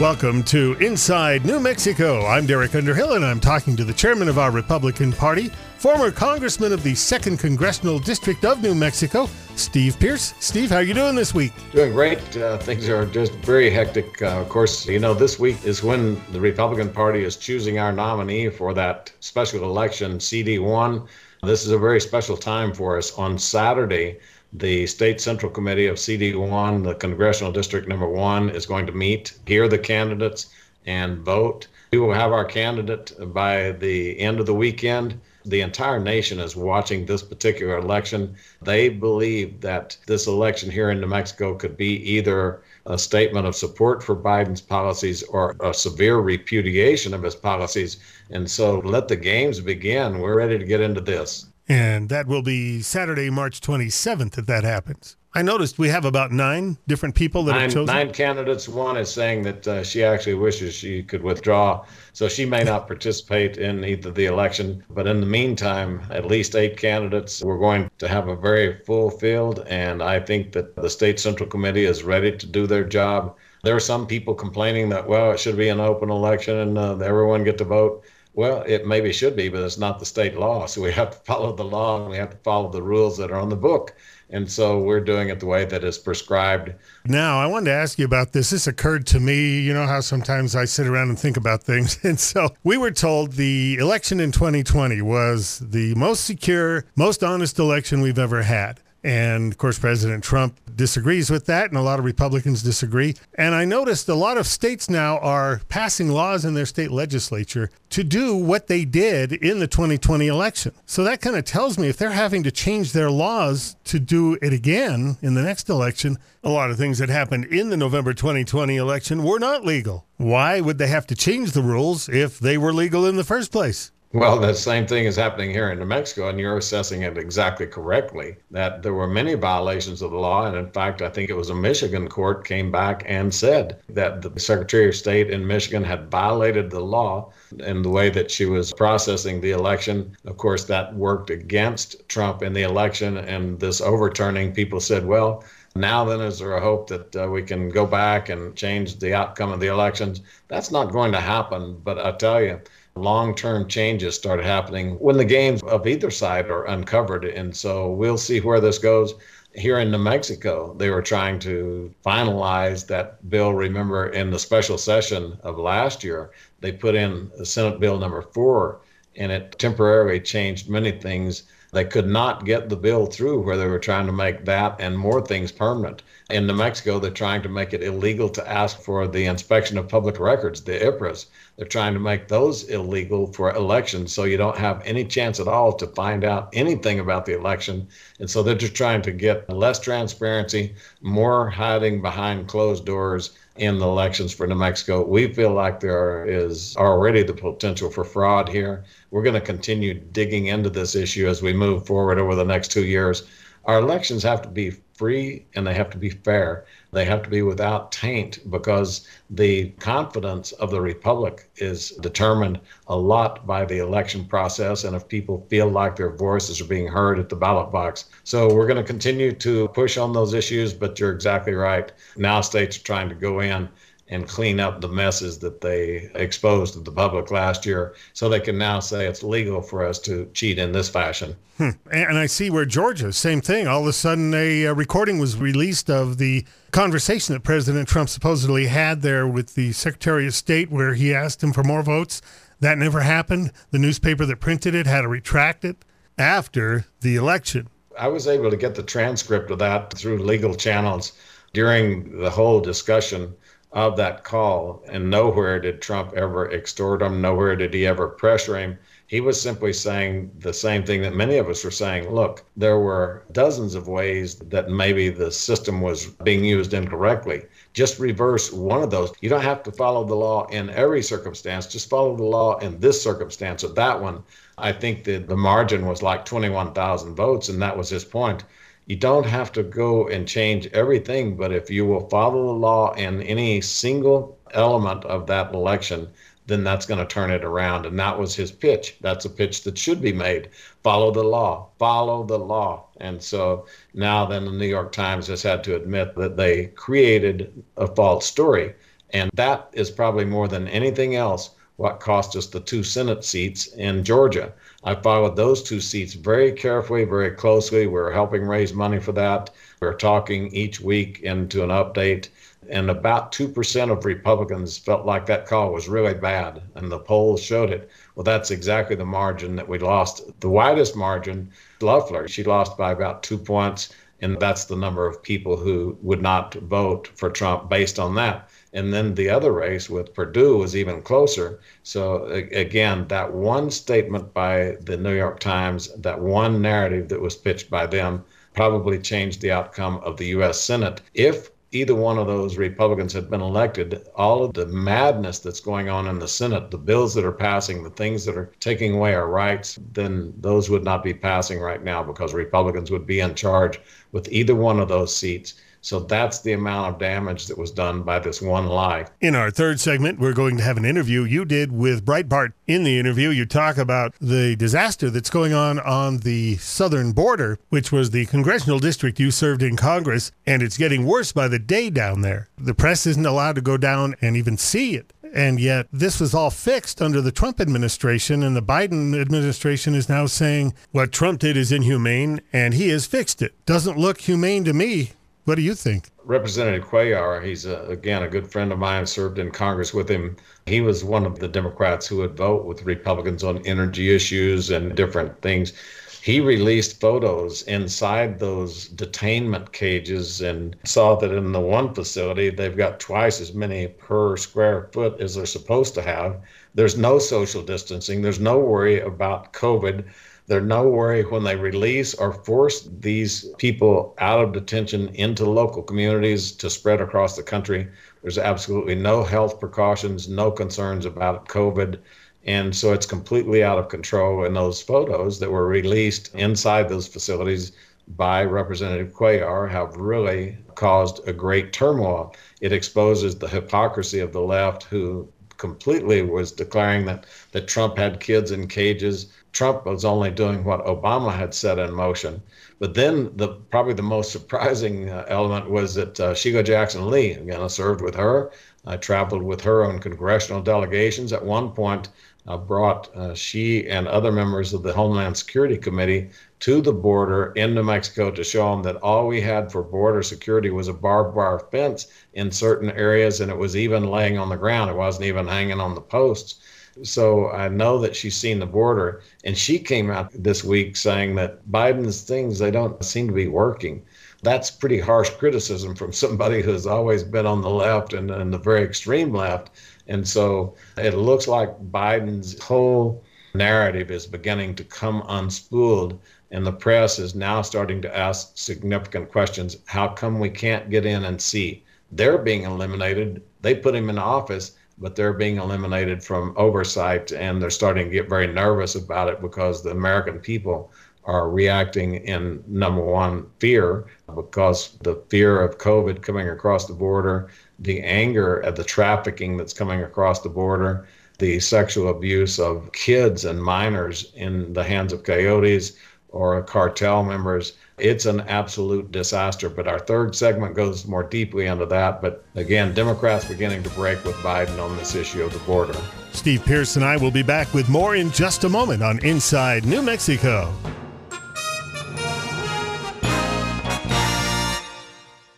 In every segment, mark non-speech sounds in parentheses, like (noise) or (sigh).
Welcome to Inside New Mexico. I'm Derek Underhill, and I'm talking to the chairman of our Republican Party, former congressman of the Second Congressional District of New Mexico, Steve Pearce. Steve, how are you doing this week? Doing great. Uh, things are just very hectic. Uh, of course, you know, this week is when the Republican Party is choosing our nominee for that special election, CD1. This is a very special time for us. On Saturday, the State Central Committee of CD1, the Congressional District Number One, is going to meet, hear the candidates, and vote. We will have our candidate by the end of the weekend. The entire nation is watching this particular election. They believe that this election here in New Mexico could be either a statement of support for Biden's policies or a severe repudiation of his policies. And so let the games begin. We're ready to get into this. And that will be Saturday, March 27th, if that happens. I noticed we have about nine different people that nine, have chosen. Nine candidates. One is saying that uh, she actually wishes she could withdraw, so she may not participate in either the election. But in the meantime, at least eight candidates. We're going to have a very full field, and I think that the state central committee is ready to do their job. There are some people complaining that well, it should be an open election and uh, everyone get to vote. Well, it maybe should be, but it's not the state law. So we have to follow the law and we have to follow the rules that are on the book. And so we're doing it the way that is prescribed. Now, I wanted to ask you about this. This occurred to me. You know how sometimes I sit around and think about things. (laughs) And so we were told the election in 2020 was the most secure, most honest election we've ever had. And of course, President Trump disagrees with that, and a lot of Republicans disagree. And I noticed a lot of states now are passing laws in their state legislature to do what they did in the 2020 election. So that kind of tells me if they're having to change their laws to do it again in the next election, a lot of things that happened in the November 2020 election were not legal. Why would they have to change the rules if they were legal in the first place? Well, the same thing is happening here in New Mexico, and you're assessing it exactly correctly. That there were many violations of the law, and in fact, I think it was a Michigan court came back and said that the Secretary of State in Michigan had violated the law in the way that she was processing the election. Of course, that worked against Trump in the election, and this overturning, people said, well, now then is there a hope that uh, we can go back and change the outcome of the elections? That's not going to happen, but I tell you long term changes started happening when the games of either side are uncovered. And so we'll see where this goes. Here in New Mexico, they were trying to finalize that bill. Remember, in the special session of last year, they put in Senate Bill number four, and it temporarily changed many things they could not get the bill through where they were trying to make that and more things permanent. In New Mexico, they're trying to make it illegal to ask for the inspection of public records, the IPRAs. They're trying to make those illegal for elections so you don't have any chance at all to find out anything about the election. And so they're just trying to get less transparency, more hiding behind closed doors in the elections for New Mexico. We feel like there is already the potential for fraud here. We're going to continue digging into this issue as we move forward over the next two years. Our elections have to be free and they have to be fair. They have to be without taint because the confidence of the republic is determined a lot by the election process and if people feel like their voices are being heard at the ballot box. So we're going to continue to push on those issues, but you're exactly right. Now states are trying to go in and clean up the messes that they exposed to the public last year so they can now say it's legal for us to cheat in this fashion. Hmm. And I see where Georgia, same thing. All of a sudden, a, a, recording was released of the conversation that President Trump supposedly had there with the Secretary of State, where he asked him for more votes. That never happened. The newspaper that printed it had to retract it after the election. I was able to get the transcript of that through legal channels during the whole discussion of that call. And nowhere did Trump ever extort him, nowhere did he ever pressure him. He was simply saying the same thing that many of us were saying. Look, there were dozens of ways that maybe the system was being used incorrectly. Just reverse one of those. You don't have to follow the law in every circumstance, just follow the law in this circumstance or that one. I think that the margin was like 21,000 votes, and that was his point you don't have to go and change everything, but if you will follow the law in any single element of that election, then that's going to turn it around. And that was his pitch. That's a pitch that should be made. Follow the law, follow the law. And so now then the New York Times has had to admit that they created a false story. And that is probably more than anything else what cost us the two Senate seats in Georgia. I followed those two seats very carefully, very closely. We're helping raise money for that. We're talking each week into an update. And about 2% of Republicans felt like that call was really bad, and the polls showed it. Well, that's exactly the margin that we lost. The widest margin, Loeffler, she lost by about two points, and that's the number of people who would not vote for Trump based on that. And then the other race with Perdue was even closer. So, again, that one statement by the New York Times, that one narrative that was pitched by them, probably changed the outcome of the U.S. Senate. If either one of those Republicans had been elected, all of the madness that's going on in the Senate, the bills that are passing, the things that are taking away our rights, then those would not be passing right now because Republicans would be in charge with either one of those seats. So that's the amount of damage that was done by this one lie. In our third segment, we're going to have an interview you did with Breitbart. In the interview, you talk about the disaster that's going on on the southern border, which was the congressional district you served in Congress, and it's getting worse by the day down there. The press isn't allowed to go down and even see it. And yet, this was all fixed under the Trump administration, and the Biden administration is now saying what Trump did is inhumane, and he has fixed it. Doesn't look humane to me. What do you think? Representative Cuellar, he's a, again a good friend of mine, served in Congress with him. He was one of the Democrats who would vote with Republicans on energy issues and different things. He released photos inside those detainment cages and saw that in the one facility, they've got twice as many per square foot as they're supposed to have. There's no social distancing, there's no worry about COVID they're no worry when they release or force these people out of detention into local communities to spread across the country. There's absolutely no health precautions, no concerns about COVID. And so it's completely out of control. And those photos that were released inside those facilities by Representative Cuellar have really caused a great turmoil. It exposes the hypocrisy of the left, who completely was declaring that, that Trump had kids in cages Trump was only doing what Obama had set in motion. But then the probably the most surprising uh, element was that uh, Sheila Jackson Lee, again, I served with her. I traveled with her on congressional delegations. At one point, brought uh, she and other members of the Homeland Security Committee to the border in New Mexico to show them that all we had for border security was a barbed wire fence in certain areas, and it was even laying on the ground. It wasn't even hanging on the posts. So I know that she's seen the border. And she came out this week saying that Biden's things, they don't seem to be working. That's pretty harsh criticism from somebody who's always been on the left and, and the very extreme left. And so it looks like Biden's whole narrative is beginning to come unspooled. And the press is now starting to ask significant questions. How come we can't get in and see? They're being eliminated. They put him in office but they're being eliminated from oversight and they're starting to get very nervous about it because the American people are reacting in number one, fear, because the fear of COVID coming across the border, the anger at the trafficking that's coming across the border, the sexual abuse of kids and minors in the hands of coyotes or cartel members it's an absolute disaster. But our third segment goes more deeply into that. But again, Democrats beginning to break with Biden on this issue of the border. Steve Pearce and I will be back with more in just a moment on Inside New Mexico.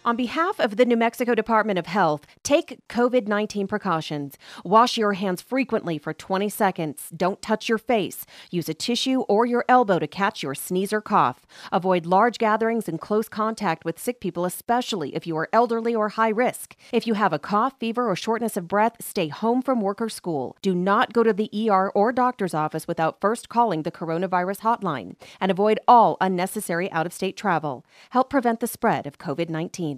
On behalf of the New Mexico Department of Health, take COVID 19 precautions. Wash your hands frequently for 20 seconds. Don't touch your face. Use a tissue or your elbow to catch your sneeze or cough. Avoid large gatherings and close contact with sick people, especially if you are elderly or high risk. If you have a cough, fever, or shortness of breath, stay home from work or school. Do not go to the ER or doctor's office without first calling the coronavirus hotline. And avoid all unnecessary out of state travel. Help prevent the spread of COVID 19.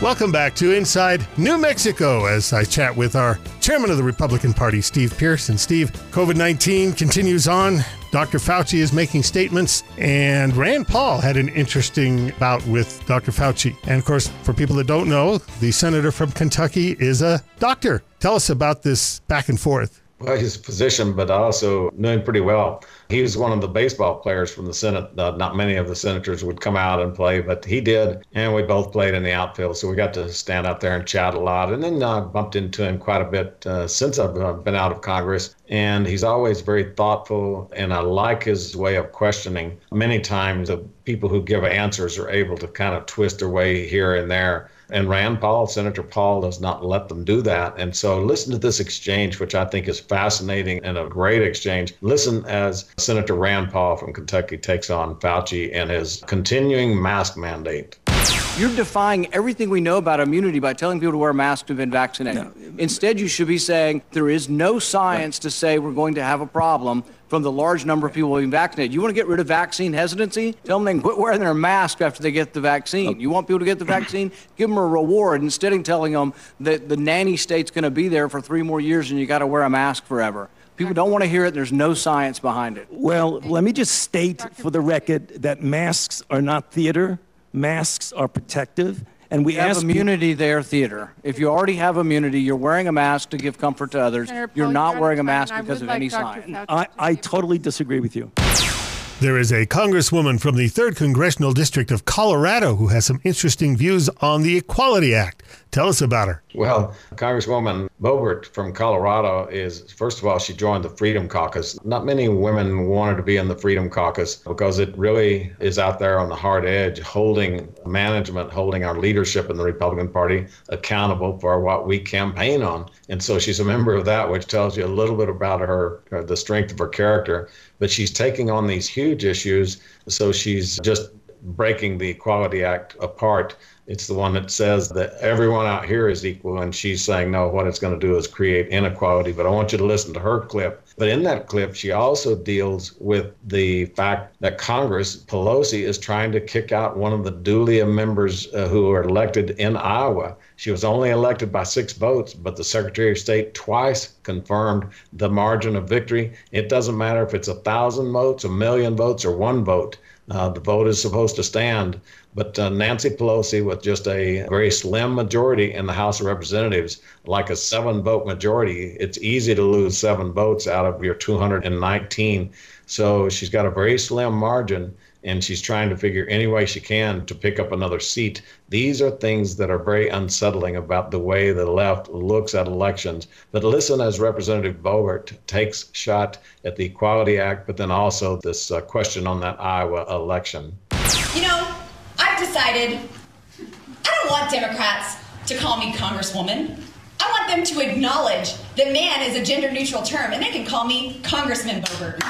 Welcome back to Inside New Mexico as I chat with our chairman of the Republican Party, Steve Pearce. And Steve, COVID 19 continues on. Dr. Fauci is making statements, and Rand Paul had an interesting bout with Dr. Fauci. And of course, for people that don't know, the senator from Kentucky is a doctor. Tell us about this back and forth. Well, he's a physician, but I also knew him pretty well. He was one of the baseball players from the Senate. Uh, not many of the senators would come out and play, but he did. And we both played in the outfield. So we got to stand out there and chat a lot. And then I uh, bumped into him quite a bit uh, since I've uh, been out of Congress. And he's always very thoughtful. And I like his way of questioning. Many times, the people who give answers are able to kind of twist their way here and there and Rand Paul, Senator Paul, does not let them do that. And so listen to this exchange, which I think is fascinating and a great exchange. Listen as Senator Rand Paul from Kentucky takes on Fauci and his continuing mask mandate. You're defying everything we know about immunity by telling people to wear masks to have been vaccinated. No. Instead, you should be saying there is no science to say we're going to have a problem from the large number of people being vaccinated. You want to get rid of vaccine hesitancy? Tell them they can quit wearing their mask after they get the vaccine. You want people to get the vaccine? Give them a reward instead of telling them that the nanny state's going to be there for three more years and you got to wear a mask forever. People don't want to hear it. There's no science behind it. Well, let me just state for the record that masks are not theater. Masks are protective. And we have immunity people, there, theater. If you already have immunity, you're wearing a mask to give comfort to others. You're not wearing a mask because of like any sign. I, I totally disagree with you. There is a congresswoman from the 3rd Congressional District of Colorado who has some interesting views on the Equality Act. Tell us about her. Well, Congresswoman Boebert from Colorado is, first of all, she joined the Freedom Caucus. Not many women wanted to be in the Freedom Caucus because it really is out there on the hard edge, holding management, holding our leadership in the Republican Party accountable for what we campaign on. And so she's a member of that, which tells you a little bit about her, uh, the strength of her character. But she's taking on these huge issues. So she's just breaking the Equality Act apart it's the one that says that everyone out here is equal, and she's saying, no, what it's going to do is create inequality. But I want you to listen to her clip. But in that clip, she also deals with the fact that Congress, Pelosi, is trying to kick out one of the duly members uh, who are elected in Iowa. She was only elected by six votes, but the Secretary of State twice confirmed the margin of victory. It doesn't matter if it's a thousand votes, a million votes, or one vote. Uh, the vote is supposed to stand. But uh, Nancy Pelosi, with just a very slim majority in the House of Representatives, like a seven vote majority, it's easy to lose seven votes out of your 219. So she's got a very slim margin and she's trying to figure any way she can to pick up another seat. These are things that are very unsettling about the way the left looks at elections. But listen as Representative Boebert takes shot at the Equality Act, but then also this uh, question on that Iowa election. I've decided I don't want Democrats to call me Congresswoman. I want them to acknowledge that man is a gender neutral term and they can call me Congressman Boebert.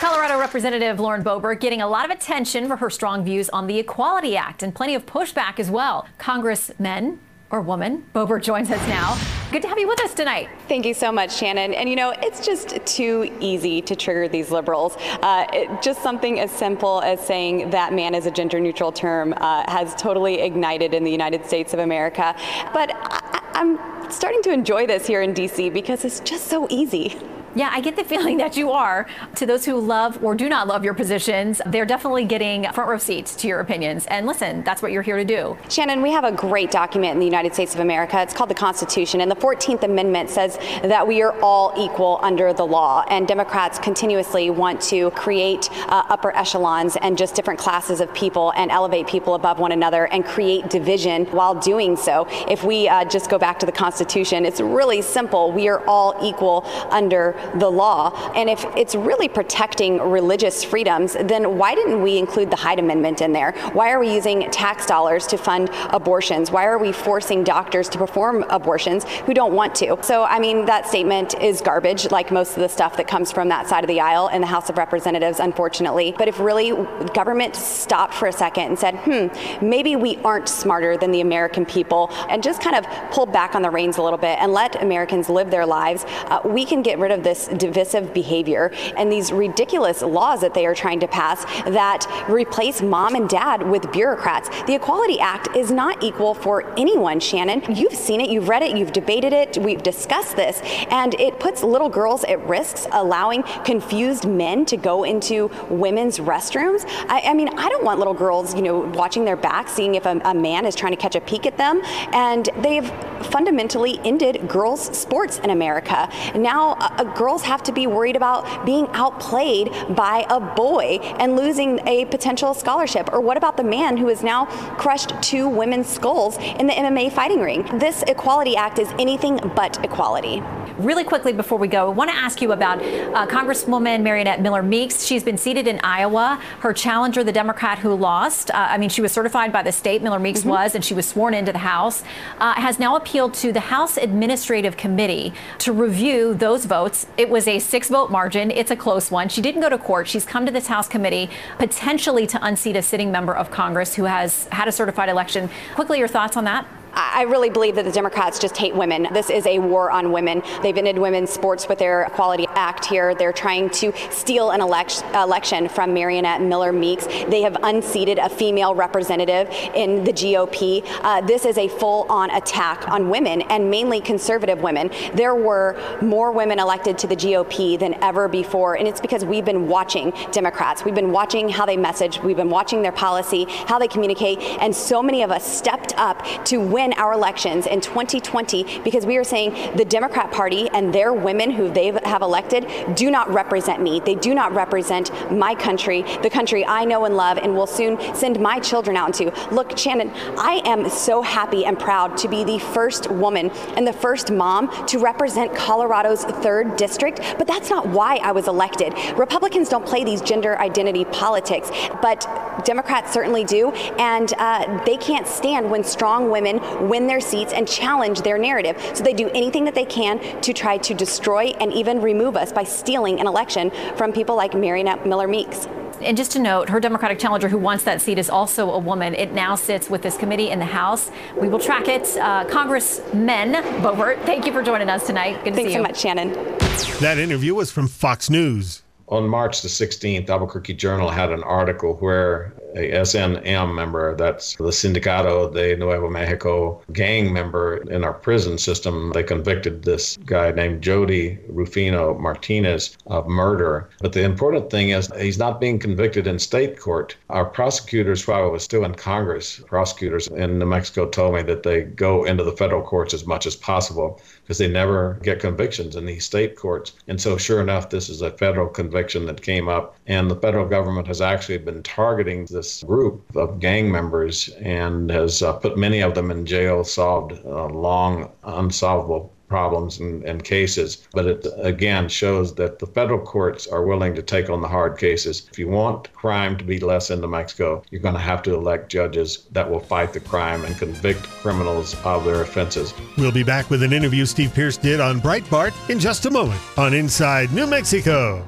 Colorado Representative Lauren Boebert getting a lot of attention for her strong views on the Equality Act and plenty of pushback as well. Congressmen or woman. Boebert joins us now. Good to have you with us tonight. Thank you so much, Shannon. And you know, it's just too easy to trigger these liberals. Uh, it, just something as simple as saying that man is a gender neutral term uh, has totally ignited in the United States of America. But I, I'm starting to enjoy this here in DC because it's just so easy. Yeah, I get the feeling that you are. To those who love or do not love your positions, they're definitely getting front row seats to your opinions. And listen, that's what you're here to do. Shannon, we have a great document in the United States of America. It's called the Constitution. And the 14th Amendment says that we are all equal under the law. And Democrats continuously want to create uh, upper echelons and just different classes of people and elevate people above one another and create division while doing so. If we uh, just go back to the Constitution, it's really simple. We are all equal under the law. And if it's really protecting religious freedoms, then why didn't we include the Hyde Amendment in there? Why are we using tax dollars to fund abortions? Why are we forcing doctors to perform abortions who don't want to? So, I mean, that statement is garbage, like most of the stuff that comes from that side of the aisle in the House of Representatives, unfortunately. But if really government stopped for a second and said, hmm, maybe we aren't smarter than the American people, and just kind of pulled back on the reins a little bit and let Americans live their lives, uh, we can get rid of this divisive behavior and these ridiculous laws that they are trying to pass that replace mom and dad with bureaucrats. The Equality Act is not equal for anyone, Shannon. You've seen it, you've read it, you've debated it, we've discussed this, and it puts little girls at risks, allowing confused men to go into women's restrooms. I, I mean, I don't want little girls, you know, watching their back, seeing if a, a man is trying to catch a peek at them, and they've fundamentally ended girls' sports in America. Now, girls have to be worried about being outplayed by a boy and losing a potential scholarship. Or what about the man who has now crushed two women's skulls in the MMA fighting ring? This Equality Act is anything but equality. Really quickly before we go, I want to ask you about uh, Congresswoman Mariannette Miller Meeks. She's been seated in Iowa. Her challenger, the Democrat who lost, uh, I mean, she was certified by the state, Miller Meeks mm-hmm. was, and she was sworn into the House, uh, has now appealed to the House Administrative Committee to review those votes. It was a six vote margin. It's a close one. She didn't go to court. She's come to this House committee potentially to unseat a sitting member of Congress who has had a certified election. Quickly, your thoughts on that? I really believe that the Democrats just hate women. This is a war on women. They've ended women's sports with their Equality Act here. They're trying to steal an elect- election from Mariannette Miller Meeks. They have unseated a female representative in the GOP. Uh, this is a full on attack on women and mainly conservative women. There were more women elected to the GOP than ever before, and it's because we've been watching Democrats. We've been watching how they message, we've been watching their policy, how they communicate, and so many of us stepped up to win win our elections in 2020 because we are saying the Democrat Party and their women who they have elected do not represent me. They do not represent my country, the country I know and love and will soon send my children out into. Look, Shannon, I am so happy and proud to be the first woman and the first mom to represent Colorado's third district, but that's not why I was elected. Republicans don't play these gender identity politics, but Democrats certainly do, and uh, they can't stand when strong women win their seats and challenge their narrative. So they do anything that they can to try to destroy and even remove us by stealing an election from people like Mariannette Miller Meeks. And just to note, her Democratic challenger who wants that seat is also a woman. It now sits with this committee in the House. We will track it. Uh, Congressman Boebert, thank you for joining us tonight. Good to Thanks see you. Thanks so much, Shannon. That interview was from Fox News. On March the 16th, Albuquerque Journal had an article where a SNM member, that's the Sindicato de Nuevo Mexico gang member in our prison system. They convicted this guy named Jody Rufino Martinez of murder. But the important thing is he's not being convicted in state court. Our prosecutors, while I was still in Congress, prosecutors in New Mexico told me that they go into the federal courts as much as possible because they never get convictions in these state courts. And so, sure enough, this is a federal conviction that came up, and the federal government has actually been targeting this group of gang members and has uh, put many of them in jail, solved uh, long unsolvable problems and, and, cases. But it again shows that the federal courts are willing to take on the hard cases. If you want crime to be less in New Mexico, you're going to have to elect judges that will fight the crime and convict criminals of their offenses. We'll be back with an interview Steve Pearce did on Breitbart in just a moment on Inside New Mexico.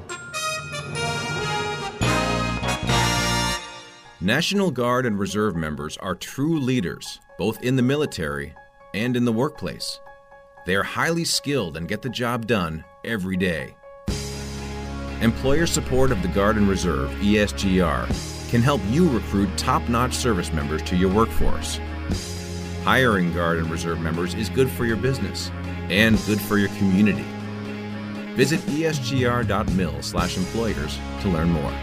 National Guard and Reserve members are true leaders, both in the military and in the workplace. They are highly skilled and get the job done every day. Employer support of the Guard and Reserve, ESGR, can help you recruit top notch service members to your workforce. Hiring Guard and Reserve members is good for your business and good for your community. Visit esgr.mil/employers to learn more.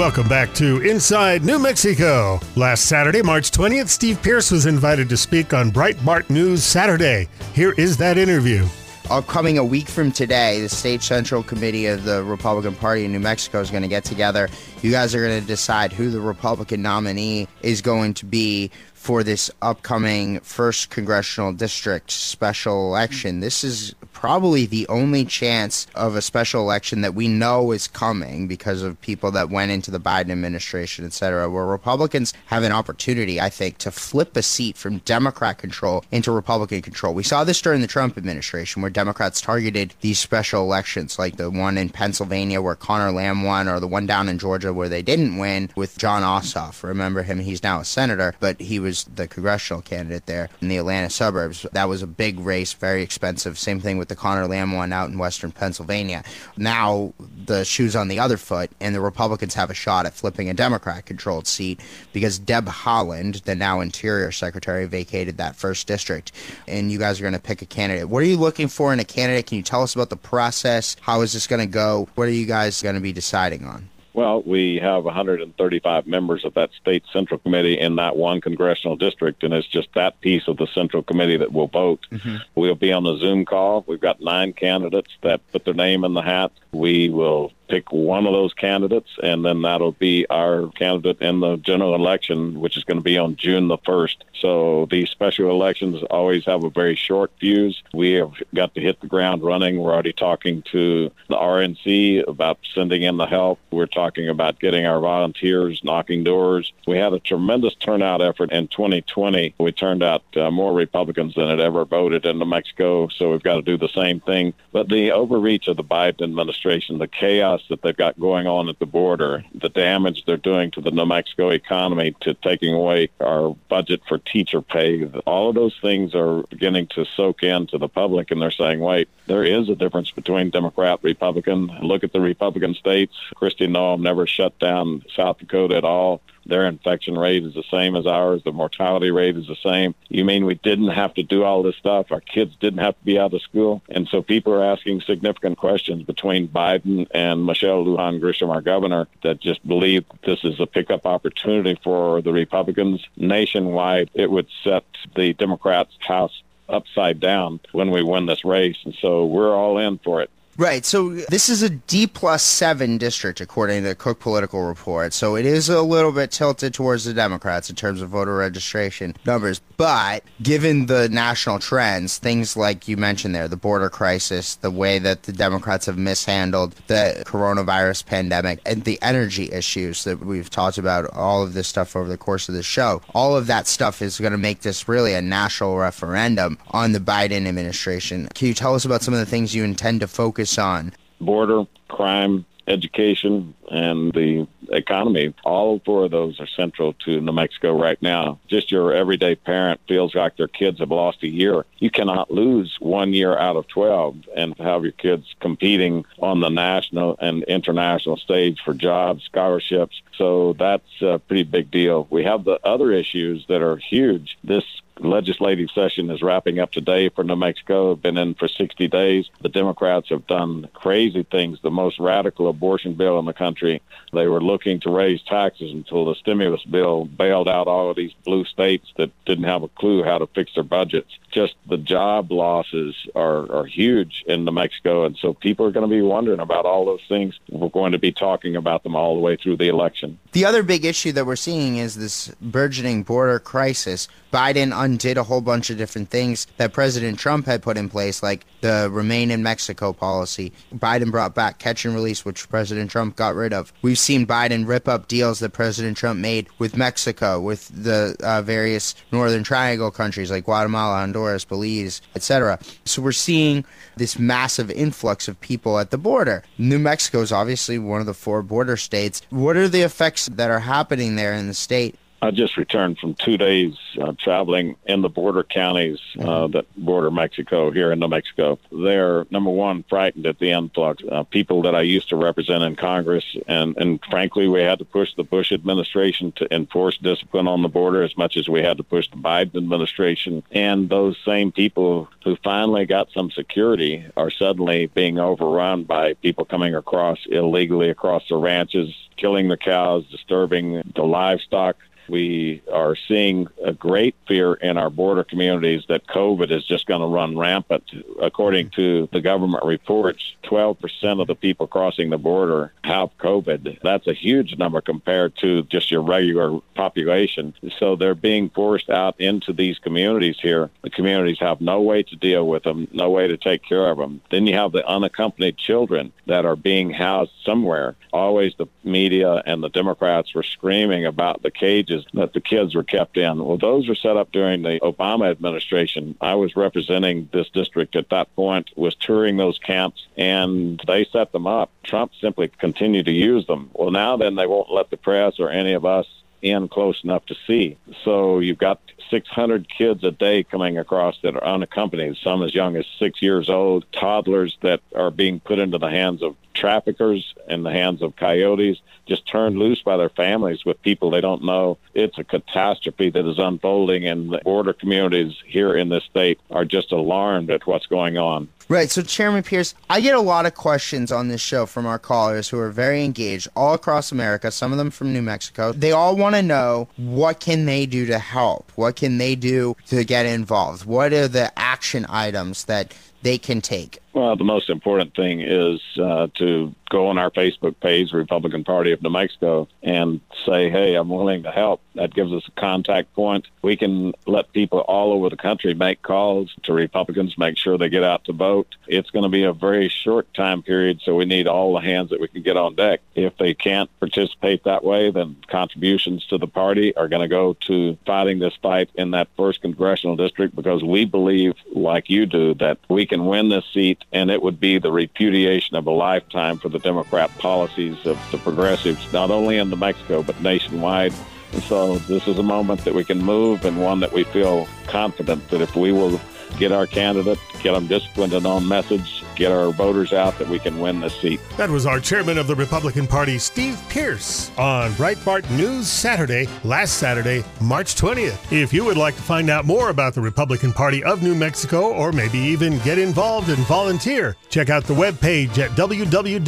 Welcome back to Inside New Mexico. Last Saturday, March 20th, Steve Pearce was invited to speak on Breitbart News Saturday. Here is that interview. Upcoming a week from today, the State Central Committee of the Republican Party in New Mexico is going to get together. You guys are going to decide who the Republican nominee is going to be for this upcoming first congressional district special election. This is probably the only chance of a special election that we know is coming because of people that went into the Biden administration, et cetera, where Republicans have an opportunity, I think, to flip a seat from Democrat control into Republican control. We saw this during the Trump administration where Democrats targeted these special elections, like the one in Pennsylvania where Conor Lamb won, or the one down in Georgia where they didn't win with Jon Ossoff. Remember him? He's now a senator, but he was the congressional candidate there in the Atlanta suburbs. That was a big race, very expensive. Same thing with the Conor Lamb one out in western Pennsylvania. Now the shoe's on the other foot, and the Republicans have a shot at flipping a Democrat controlled seat because Deb Haaland, the now Interior Secretary, vacated that first district. And you guys are going to pick a candidate. What are you looking for in a candidate? Can you tell us about the process? How is this going to go? What are you guys going to be deciding on? Well, we have 135 members of that state central committee in that one congressional district, and it's just that piece of the central committee that will vote. Mm-hmm. We'll be on the Zoom call. We've got nine candidates that put their name in the hat. We will pick one of those candidates, and then that'll be our candidate in the general election, which is going to be on June the 1st. So these special elections always have a very short fuse. We have got to hit the ground running. We're already talking to the RNC about sending in the help. We're talking about getting our volunteers knocking doors. We had a tremendous turnout effort in 2020. We turned out uh, more Republicans than had ever voted in New Mexico, so we've got to do the same thing. But the overreach of the Biden administration, the chaos that they've got going on at the border, the damage they're doing to the New Mexico economy, to taking away our budget for teacher pay. All of those things are beginning to soak into the public, and they're saying, wait, there is a difference between Democrat, Republican. Look at the Republican states. Kristi Noem never shut down South Dakota at all. Their infection rate is the same as ours. The mortality rate is the same. You mean we didn't have to do all this stuff? Our kids didn't have to be out of school? And so people are asking significant questions between Biden and Michelle Lujan Grisham, our governor, that just believe this is a pickup opportunity for the Republicans nationwide. It would set the Democrats' House upside down when we win this race. And so we're all in for it. Right. So this is a D plus seven district, according to the Cook Political Report. So it is a little bit tilted towards the Democrats in terms of voter registration numbers. But given the national trends, things like you mentioned there, the border crisis, the way that the Democrats have mishandled the coronavirus pandemic, and the energy issues that we've talked about, all of this stuff over the course of the show, all of that stuff is going to make this really a national referendum on the Biden administration. Can you tell us about some of the things you intend to focus focus on? Border, crime, education, and the economy. All four of those are central to New Mexico right now. Just your everyday parent feels like their kids have lost a year. You cannot lose one year out of 12 and have your kids competing on the national and international stage for jobs, scholarships. So that's a pretty big deal. We have the other issues that are huge. This legislative session is wrapping up today for New Mexico. Been in for 60 days. The Democrats have done crazy things. The most radical abortion bill in the country. They were looking to raise taxes until the stimulus bill bailed out all of these blue states that didn't have a clue how to fix their budgets. Just the job losses are, are huge in New Mexico, and so people are going to be wondering about all those things. We're going to be talking about them all the way through the election. The other big issue that we're seeing is this burgeoning border crisis. Biden undid a whole bunch of different things that President Trump had put in place, like the Remain in Mexico policy. Biden brought back catch and release, which President Trump got rid of. We've seen Biden rip up deals that President Trump made with Mexico, with the uh, various Northern Triangle countries like Guatemala, Honduras, Belize, etc. So we're seeing this massive influx of people at the border. New Mexico is obviously one of the four border states. What are the effects that are happening there in the state I just returned from two days uh, traveling in the border counties uh, mm-hmm. that border Mexico here in New Mexico. They're number one frightened at the influx. Uh, people that I used to represent in Congress, and and frankly, we had to push the Bush administration to enforce discipline on the border as much as we had to push the Biden administration. And those same people who finally got some security are suddenly being overrun by people coming across illegally across the ranches, killing the cows, disturbing the livestock We are seeing a great fear in our border communities that COVID is just going to run rampant. According to the government reports, 12% of the people crossing the border have COVID. That's a huge number compared to just your regular population. So they're being forced out into these communities here. The communities have no way to deal with them, no way to take care of them. Then you have the unaccompanied children that are being housed somewhere. Always the media and the Democrats were screaming about the cages that the kids were kept in. Well, those were set up during the Obama administration. I was representing this district at that point, was touring those camps, and they set them up. Trump simply continued to use them. Well, now then they won't let the press or any of us in close enough to see. So you've got 600 kids a day coming across that are unaccompanied, some as young as six years old, toddlers that are being put into the hands of traffickers in the hands of coyotes, just turned loose by their families with people they don't know. It's a catastrophe that is unfolding, and the border communities here in this state are just alarmed at what's going on. Right. So, Chairman Pearce, I get a lot of questions on this show from our callers who are very engaged all across America, some of them from New Mexico. They all want to know what can they do to help? What can they do to get involved? What are the action items that they can take? Well, the most important thing is uh, to go on our Facebook page, Republican Party of New Mexico, and say, hey, I'm willing to help. That gives us a contact point. We can let people all over the country make calls to Republicans, make sure they get out to vote. It's going to be a very short time period, so we need all the hands that we can get on deck. If they can't participate that way, then contributions to the party are going to go to fighting this fight in that first congressional district because we believe, like you do, that we can win this seat and it would be the repudiation of a lifetime for the Democrat policies of the progressives, not only in New Mexico, but nationwide. And so this is a moment that we can move and one that we feel confident that if we will get our candidate, get them disciplined and on message, get our voters out, that we can win this seat. That was our chairman of the Republican Party, Steve Pearce, on Breitbart News Saturday, last Saturday, March 20th. If you would like to find out more about the Republican Party of New Mexico, or maybe even get involved and volunteer, check out the webpage at www.gopnm.org.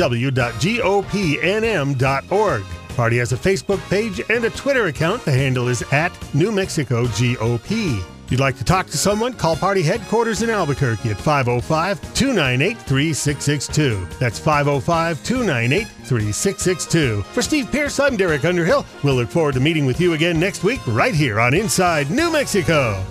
Party has a Facebook page and a Twitter account. The handle is at New Mexico GOP. You'd like to talk to someone, call party headquarters in Albuquerque at 505 298 3662. That's 505 298 3662. For Steve Pearce, I'm Derek Underhill. We'll look forward to meeting with you again next week right here on Inside New Mexico.